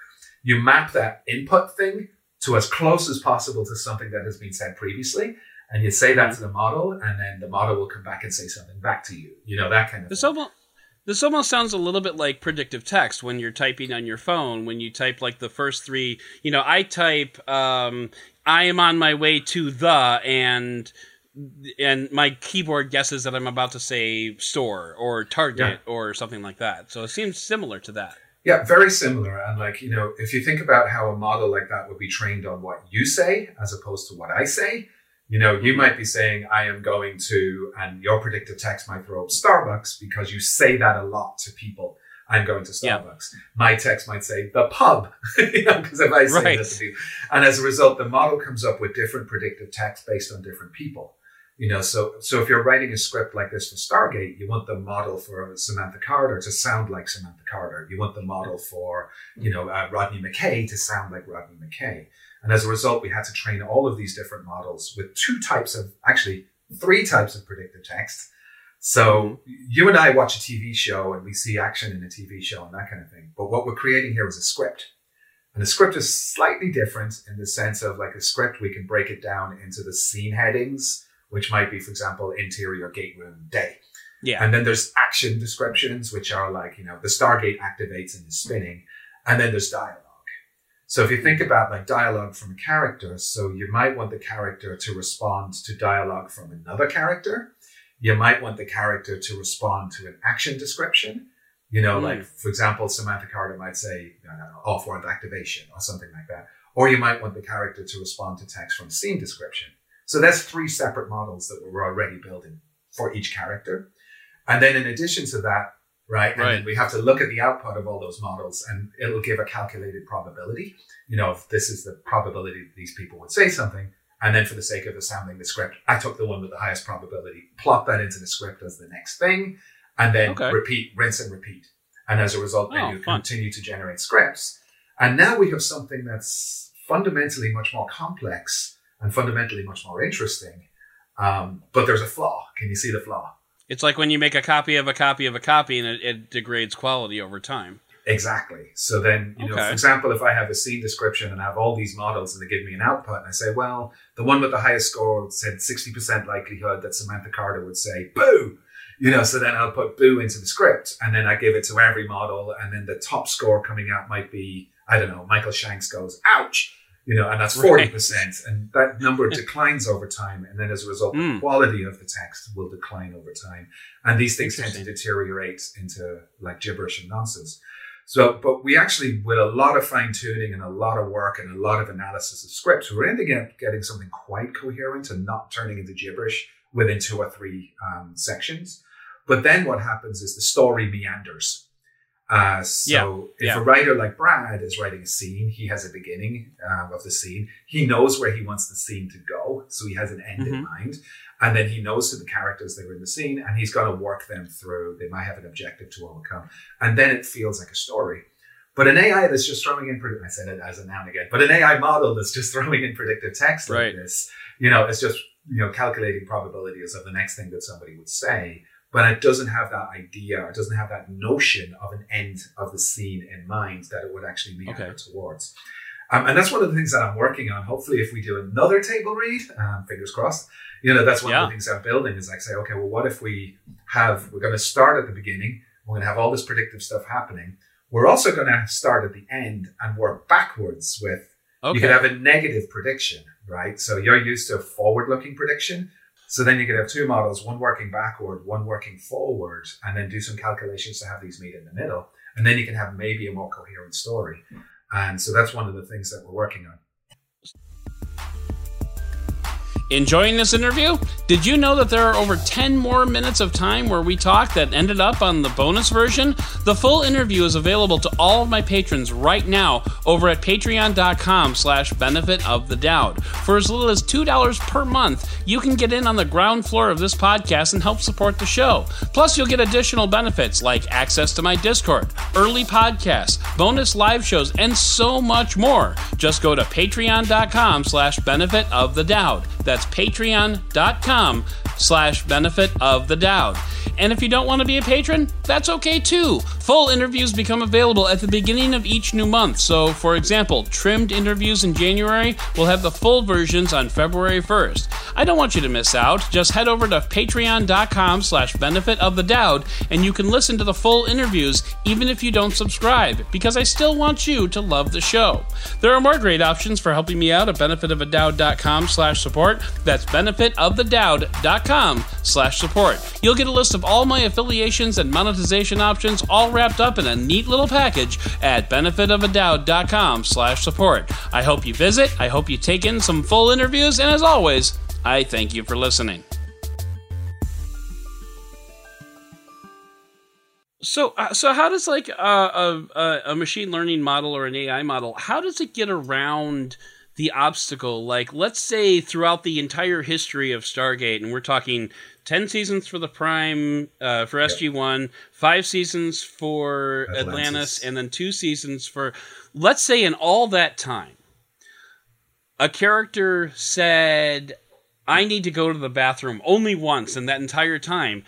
C: you map that input thing to as close as possible to something that has been said previously. And you say that to the model, and then the model will come back and say something back to you. You know, that kind of
A: this
C: thing.
A: Almost, this almost sounds a little bit like predictive text when you're typing on your phone. When you type like the first three, you know, I type, um, I am on my way to the, and and my keyboard guesses that I'm about to say store or target yeah. or something like that. So it seems similar to that.
C: Yeah, very similar. And like, you know, if you think about how a model like that would be trained on what you say as opposed to what I say, you know, you mm-hmm. might be saying, I am going to, and your predictive text might throw up Starbucks because you say that a lot to people. I'm going to Starbucks. Yeah. My text might say the pub, [LAUGHS] you know, because if I say right. this to people, and as a result, the model comes up with different predictive text based on different people. You know, so so if you're writing a script like this for Stargate, you want the model for Samantha Carter to sound like Samantha Carter. You want the model for you know uh, Rodney McKay to sound like Rodney McKay. And as a result, we had to train all of these different models with two types of, actually three types of predictive text. So you and I watch a TV show and we see action in a TV show and that kind of thing. But what we're creating here is a script. And the script is slightly different in the sense of like a script, we can break it down into the scene headings which might be, for example, interior gate room day. Yeah. And then there's action descriptions, which are like, you know, the Stargate activates and is spinning. And then there's dialogue. So if you think about like dialogue from a character, so you might want the character to respond to dialogue from another character. You might want the character to respond to an action description. You know, mm. like for example, Samantha Carter might say, I don't know, offworld activation or something like that. Or you might want the character to respond to text from scene description. So that's three separate models that we're already building for each character. And then in addition to that, right, right. we have to look at the output of all those models and it'll give a calculated probability. You know, if this is the probability that these people would say something. And then for the sake of assembling the script, I took the one with the highest probability, plop that into the script as the next thing, and then okay. repeat, rinse and repeat. And as a result, then oh, you fun. continue to generate scripts. And now we have something that's fundamentally much more complex and fundamentally much more interesting. Um, but there's a flaw. Can you see the flaw?
A: It's like when you make a copy of a copy of a copy and it, it degrades quality over time.
C: Exactly. So then, you okay. know, for example, if I have a scene description and I have all these models and they give me an output and I say, well, the one with the highest score said 60% likelihood that Samantha Carter would say, boo, you know, so then I'll put boo into the script and then I give it to every model and then the top score coming out might be, I don't know, Michael Shanks goes, ouch you know, and that's 40%. Right. And that number declines over time. And then as a result, mm. the hmm. quality of the text will decline over time. And these things tend to deteriorate into like gibberish and nonsense. So, but we actually, with a lot of fine tuning and a lot of work and a lot of analysis of scripts, we're ending up getting something quite coherent and not turning into gibberish within two or three um, sections. But then what happens is the story meanders uh, so yeah. if yeah. a writer like Brad is writing a scene, he has a beginning um, of the scene. He knows where he wants the scene to go, so he has an end mm-hmm. in mind, and then he knows who the characters that are in the scene, and he's going to work them through. They might have an objective to overcome, and then it feels like a story. But an AI that's just throwing in, I said it as a noun again, but an AI model that's just [LAUGHS] throwing in predictive text like right. this, you know, it's just you know calculating probabilities of the next thing that somebody would say but it doesn't have that idea, it doesn't have that notion of an end of the scene in mind that it would actually meander okay. towards. Um, and that's one of the things that I'm working on. Hopefully, if we do another table read, um, fingers crossed, you know, that's one yeah. of the things I'm building is like say, okay, well, what if we have, we're going to start at the beginning, we're going to have all this predictive stuff happening. We're also going to start at the end and work backwards with, okay. you could have a negative prediction, right? So you're used to a forward looking prediction. So then you could have two models, one working backward, one working forward, and then do some calculations to have these meet in the middle. And then you can have maybe a more coherent story. And so that's one of the things that we're working on.
A: Enjoying this interview? Did you know that there are over 10 more minutes of time where we talk that ended up on the bonus version? The full interview is available to all of my patrons right now over at patreon.com slash benefit of the Doud. For as little as $2 per month, you can get in on the ground floor of this podcast and help support the show. Plus, you'll get additional benefits like access to my Discord, early podcasts, bonus live shows, and so much more. Just go to patreon.com slash benefit of the Doud. That's patreon.com slash benefit of the Doud. And if you don't want to be a patron, that's okay too. Full interviews become available at the beginning of each new month. So, for example, trimmed interviews in January will have the full versions on February 1st. I don't want you to miss out. Just head over to patreon.com slash benefit of the Doud and you can listen to the full interviews even if you don't subscribe, because I still want you to love the show. There are more great options for helping me out at benefitofthedoud.com slash support. That's benefitofthedoud.com slash support. You'll get a list of all my affiliations and monetization options all wrapped up in a neat little package at benefitofthedoud.com slash support. I hope you visit, I hope you take in some full interviews, and as always, I thank you for listening. So, uh, so how does like uh, a, a machine learning model or an AI model? How does it get around the obstacle? Like, let's say throughout the entire history of Stargate, and we're talking ten seasons for the Prime uh, for SG One, five seasons for Atlantis. Atlantis, and then two seasons for. Let's say in all that time, a character said, "I need to go to the bathroom" only once in that entire time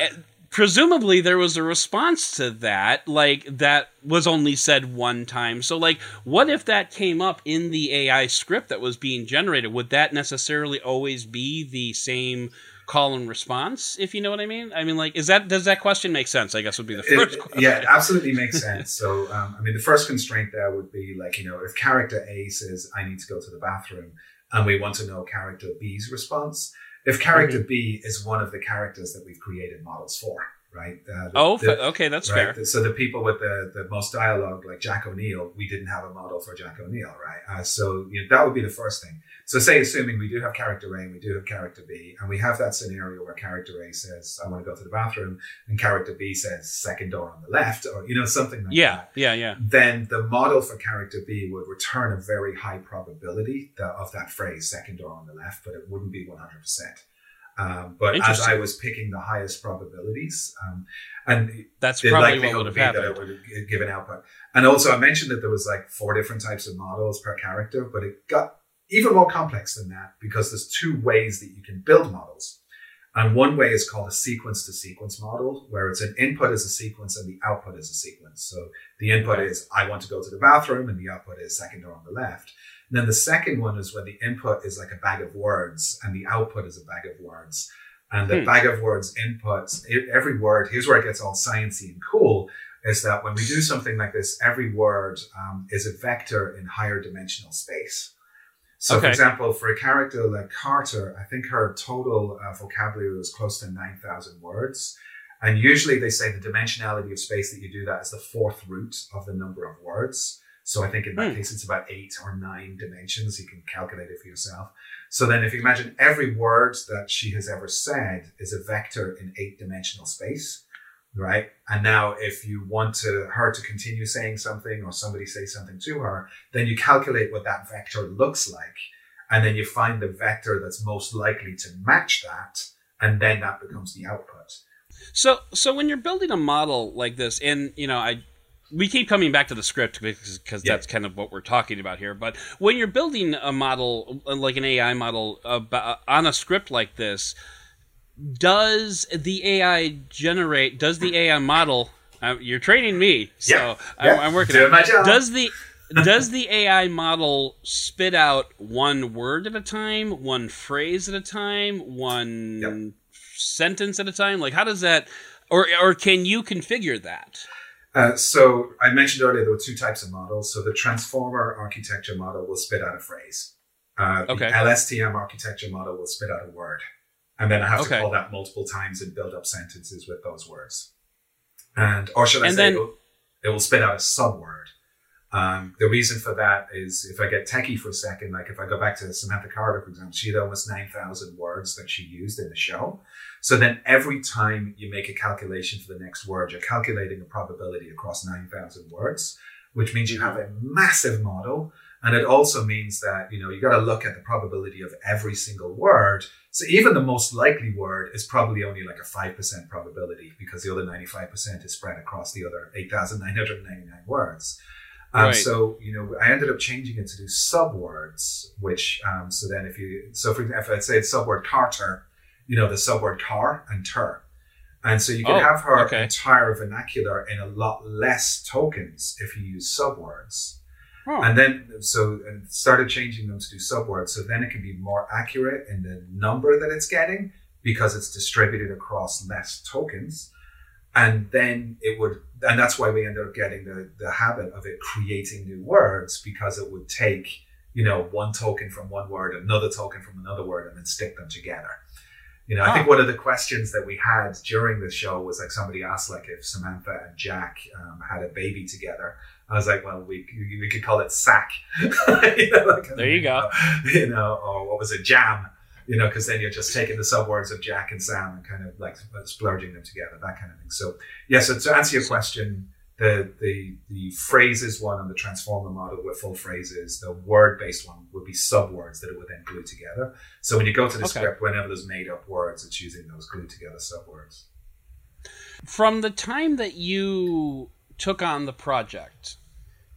A: eh, presumably there was a response to that like that was only said one time so like what if that came up in the ai script that was being generated would that necessarily always be the same call and response if you know what i mean i mean like is that does that question make sense i guess would be the first
C: it,
A: question
C: yeah it absolutely makes sense so um, i mean the first constraint there would be like you know if character a says i need to go to the bathroom and we want to know character b's response if character mm-hmm. B is one of the characters that we've created models for, right? Uh, the,
A: oh, the, okay, that's
C: right?
A: fair.
C: So the people with the, the most dialogue, like Jack O'Neill, we didn't have a model for Jack O'Neill, right? Uh, so you know, that would be the first thing. So say, assuming we do have character A and we do have character B, and we have that scenario where character A says, I want to go to the bathroom, and character B says, second door on the left, or, you know, something like
A: yeah,
C: that.
A: Yeah, yeah, yeah.
C: Then the model for character B would return a very high probability of that phrase, second door on the left, but it wouldn't be 100%. Um, but as I was picking the highest probabilities, um, and
A: that's probably what would have happened. That it would
C: give an output. And also, I mentioned that there was like four different types of models per character, but it got even more complex than that because there's two ways that you can build models. And one way is called a sequence to sequence model, where it's an input is a sequence and the output is a sequence. So the input is I want to go to the bathroom, and the output is second door on the left. And then the second one is where the input is like a bag of words and the output is a bag of words. And the hmm. bag of words inputs, every word, here's where it gets all sciencey and cool, is that when we do something like this, every word um, is a vector in higher dimensional space. So, okay. for example, for a character like Carter, I think her total uh, vocabulary was close to 9,000 words. And usually they say the dimensionality of space that you do that is the fourth root of the number of words. So I think in that mm. case, it's about eight or nine dimensions. You can calculate it for yourself. So then if you imagine every word that she has ever said is a vector in eight dimensional space, right? And now if you want to her to continue saying something or somebody say something to her, then you calculate what that vector looks like. And then you find the vector that's most likely to match that. And then that becomes the output.
A: So, so when you're building a model like this, and you know, I we keep coming back to the script because, because yeah. that's kind of what we're talking about here. But when you're building a model, like an AI model, uh, on a script like this, does the AI generate? Does the AI model? Uh, you're training me, so yeah. I'm, I'm, working.
C: Doing my job.
A: Does the does the AI model spit out one word at a time, one phrase at a time, one yep. sentence at a time? Like, how does that? Or or can you configure that?
C: Uh, so I mentioned earlier there were two types of models. So the transformer architecture model will spit out a phrase. Uh, okay. The LSTM architecture model will spit out a word. And then I have okay. to call that multiple times and build up sentences with those words. And, or should I and say, then, it, will, it will spit out a subword. Um, the reason for that is if I get techie for a second, like if I go back to Samantha Carter, for example, she had almost 9,000 words that she used in the show. So then every time you make a calculation for the next word, you're calculating a probability across 9,000 words, which means you have a massive model. And it also means that, you know, you got to look at the probability of every single word. So even the most likely word is probably only like a 5% probability because the other 95% is spread across the other 8,999 words. Um, right. So you know, I ended up changing it to do subwords, which um, so then if you so for if I'd say it's subword Carter, you know, the subword car and ter. And so you can oh, have her okay. entire vernacular in a lot less tokens if you use subwords. And then, so and started changing them to do subwords. So then it can be more accurate in the number that it's getting because it's distributed across less tokens. And then it would, and that's why we ended up getting the, the habit of it creating new words because it would take, you know, one token from one word, another token from another word, and then stick them together. You know, I think one of the questions that we had during the show was like somebody asked like if Samantha and Jack um, had a baby together. I was like, well, we we could call it Sack. [LAUGHS]
A: you know, like, there you go. [LAUGHS]
C: You know, or what was it, Jam? You know, because then you're just taking the subwords of Jack and Sam and kind of like splurging them together, that kind of thing. So, yeah. So to answer your question, the the the phrases one and the transformer model with full phrases. The word based one would be subwords that it would then glue together. So when you go to the okay. script, whenever there's made up words, it's using those glued together subwords.
A: From the time that you took on the project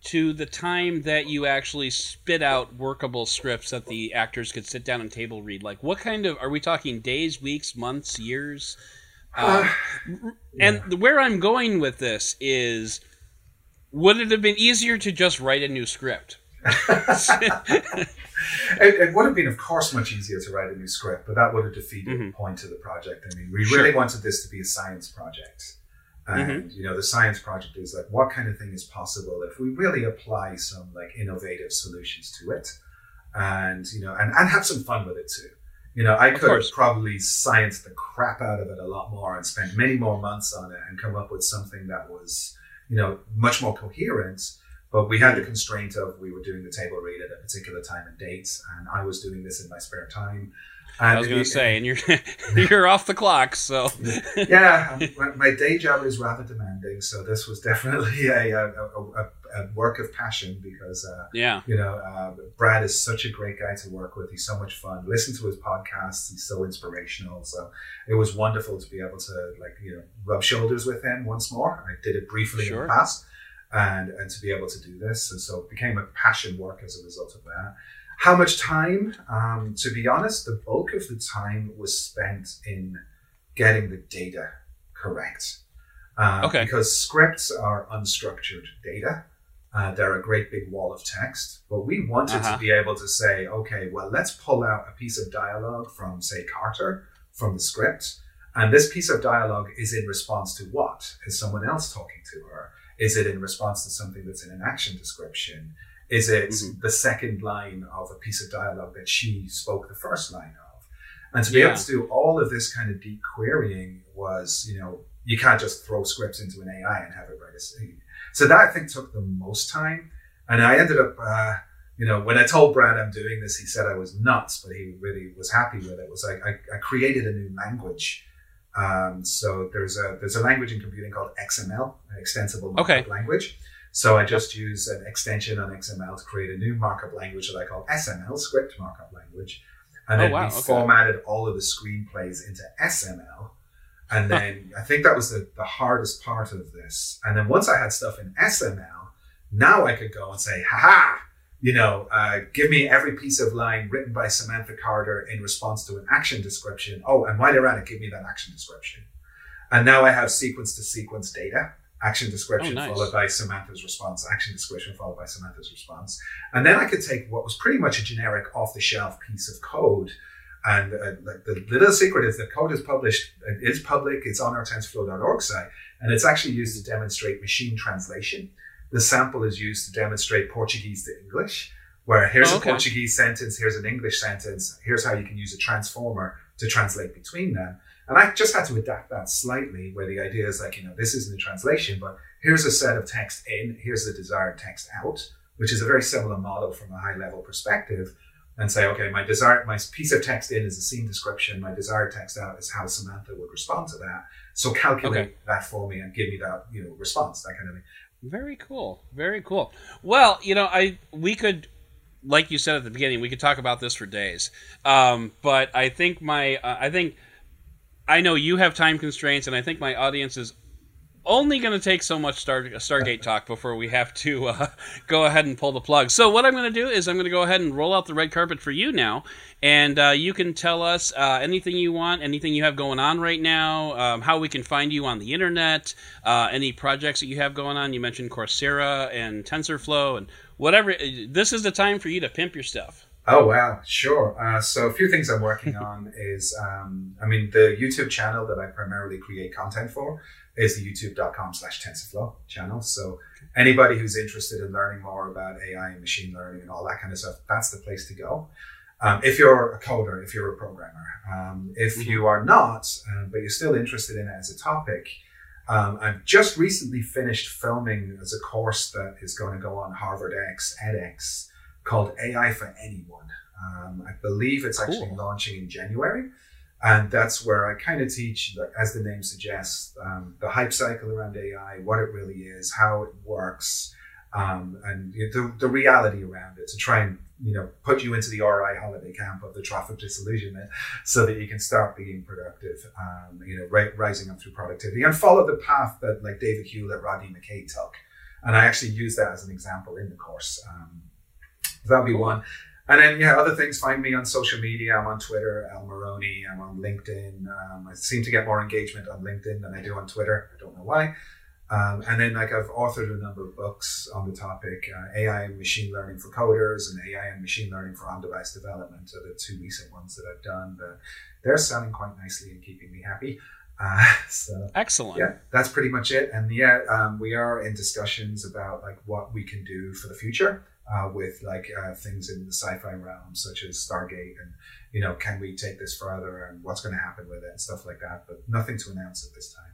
A: to the time that you actually spit out workable scripts that the actors could sit down and table read, like what kind of are we talking days, weeks, months, years? Uh, and yeah. where I'm going with this is would it have been easier to just write a new script? [LAUGHS]
C: it, it, would have been, of course, much easier to write a new script, but that would have defeated mm-hmm. the point of the project. I mean, we sure. really wanted this to be a science project. And, mm-hmm. you know, the science project is like, what kind of thing is possible if we really apply some like innovative solutions to it? And, you know, and, and have some fun with it too. You know, I could probably science the crap out of it a lot more and spend many more months on it and come up with something that was, you know, much more coherent. But we had the constraint of we were doing the table read at a particular time and date, and I was doing this in my spare time.
A: And I was going to say, and you're [LAUGHS] you're off the clock, so [LAUGHS]
C: yeah. My day job is rather demanding, so this was definitely [LAUGHS] a, a, a, a work of passion because uh,
A: yeah,
C: you know, uh, Brad is such a great guy to work with. He's so much fun. Listen to his podcasts; he's so inspirational. So it was wonderful to be able to like you know rub shoulders with him once more. I did it briefly sure. in the past, and and to be able to do this, and so it became a passion work as a result of that. How much time? Um, to be honest, the bulk of the time was spent in getting the data correct. Uh, okay. Because scripts are unstructured data. Uh, they're a great big wall of text, but we wanted uh-huh. to be able to say, okay, well, let's pull out a piece of dialogue from, say, Carter from the script. And this piece of dialogue is in response to what? Is someone else talking to her? Is it in response to something that's in an action description? Is it mm-hmm. the second line of a piece of dialogue that she spoke the first line of? And to be yeah. able to do all of this kind of deep querying was, you know, you can't just throw scripts into an AI and have it write a scene. So that I think took the most time. And I ended up, uh, you know, when I told Brad I'm doing this, he said I was nuts, but he really was happy with it. it was like I, I created a new language. Um, so there's a there's a language in computing called XML, an extensible okay. language. So I just use an extension on XML to create a new markup language that I call SML, script markup language. And oh, then wow, we okay. formatted all of the screenplays into SML. And then [LAUGHS] I think that was the, the hardest part of this. And then once I had stuff in SML, now I could go and say, haha, you know, uh, give me every piece of line written by Samantha Carter in response to an action description. Oh, and while they're at it, give me that action description. And now I have sequence to sequence data action description oh, nice. followed by Samantha's response, action description followed by Samantha's response. And then I could take what was pretty much a generic off the shelf piece of code. And uh, like the little secret is that code is published, it is public, it's on our TensorFlow.org site, and it's actually used to demonstrate machine translation. The sample is used to demonstrate Portuguese to English, where here's oh, okay. a Portuguese sentence, here's an English sentence, here's how you can use a transformer to translate between them. And I just had to adapt that slightly, where the idea is like, you know, this isn't a translation, but here's a set of text in, here's the desired text out, which is a very similar model from a high level perspective. And say, okay, my desired, my piece of text in is a scene description. My desired text out is how Samantha would respond to that. So calculate okay. that for me and give me that, you know, response, that kind of thing.
A: Very cool. Very cool. Well, you know, I we could like you said at the beginning, we could talk about this for days. Um, but I think my, uh, I think I know you have time constraints, and I think my audience is only going to take so much Star, Stargate talk before we have to uh, [LAUGHS] go ahead and pull the plug. So what I'm going to do is I'm going to go ahead and roll out the red carpet for you now, and uh, you can tell us uh, anything you want, anything you have going on right now, um, how we can find you on the internet, uh, any projects that you have going on. You mentioned Coursera and TensorFlow and whatever. This is the time for you to pimp your stuff.
C: Oh wow, sure. Uh, so a few things I'm working on [LAUGHS] is, um, I mean, the YouTube channel that I primarily create content for is the youtube.com slash TensorFlow channel. So anybody who's interested in learning more about AI and machine learning and all that kind of stuff, that's the place to go. Um, if you're a coder, if you're a programmer, um, if mm-hmm. you are not, uh, but you're still interested in it as a topic, um, I've just recently finished filming as a course that is going to go on Harvard X edX called AI for Anyone. Um, I believe it's cool. actually launching in January. And that's where I kind of teach, as the name suggests, um, the hype cycle around AI, what it really is, how it works, um, and the, the reality around it to try and you know put you into the RI holiday camp of the trough of disillusionment, so that you can start being productive, um, you know, ri- rising up through productivity and follow the path that like David Hewlett, Rodney McKay took. And I actually use that as an example in the course. Um, that would be one. And then, yeah, other things. Find me on social media. I'm on Twitter, lmoroney. I'm on LinkedIn. Um, I seem to get more engagement on LinkedIn than I do on Twitter. I don't know why. Um, and then, like, I've authored a number of books on the topic uh, AI and machine learning for coders and AI and machine learning for on device development are the two recent ones that I've done. But they're selling quite nicely and keeping me happy. Uh, [LAUGHS] so
A: excellent.
C: Yeah, that's pretty much it. And yeah, um, we are in discussions about like what we can do for the future uh, with like uh, things in the sci-fi realm, such as Stargate, and you know, can we take this further, and what's going to happen with it, and stuff like that. But nothing to announce at this time.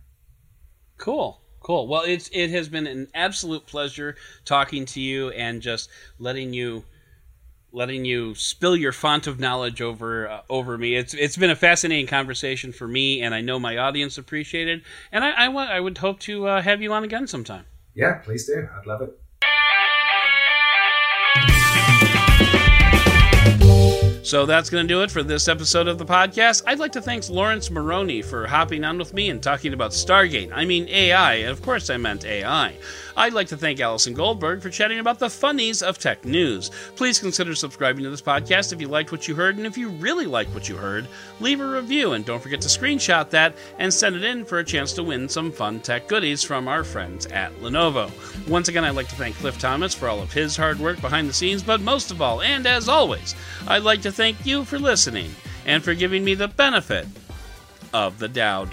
A: Cool. Cool. Well, it's it has been an absolute pleasure talking to you and just letting you letting you spill your font of knowledge over uh, over me. It's it's been a fascinating conversation for me, and I know my audience appreciated. And I I, want, I would hope to uh, have you on again sometime.
C: Yeah, please do. I'd love it.
A: So that's going to do it for this episode of the podcast. I'd like to thank Laurence Moroney for hopping on with me and talking about Stargate. I mean AI, of course I meant AI. I'd like to thank Allison Goldberg for chatting about the funnies of tech news. Please consider subscribing to this podcast if you liked what you heard, and if you really liked what you heard, leave a review and don't forget to screenshot that and send it in for a chance to win some fun tech goodies from our friends at Lenovo. Once again, I'd like to thank Cliff Thomas for all of his hard work behind the scenes, but most of all, and as always, I'd like to thank you for listening and for giving me the benefit of the doubt.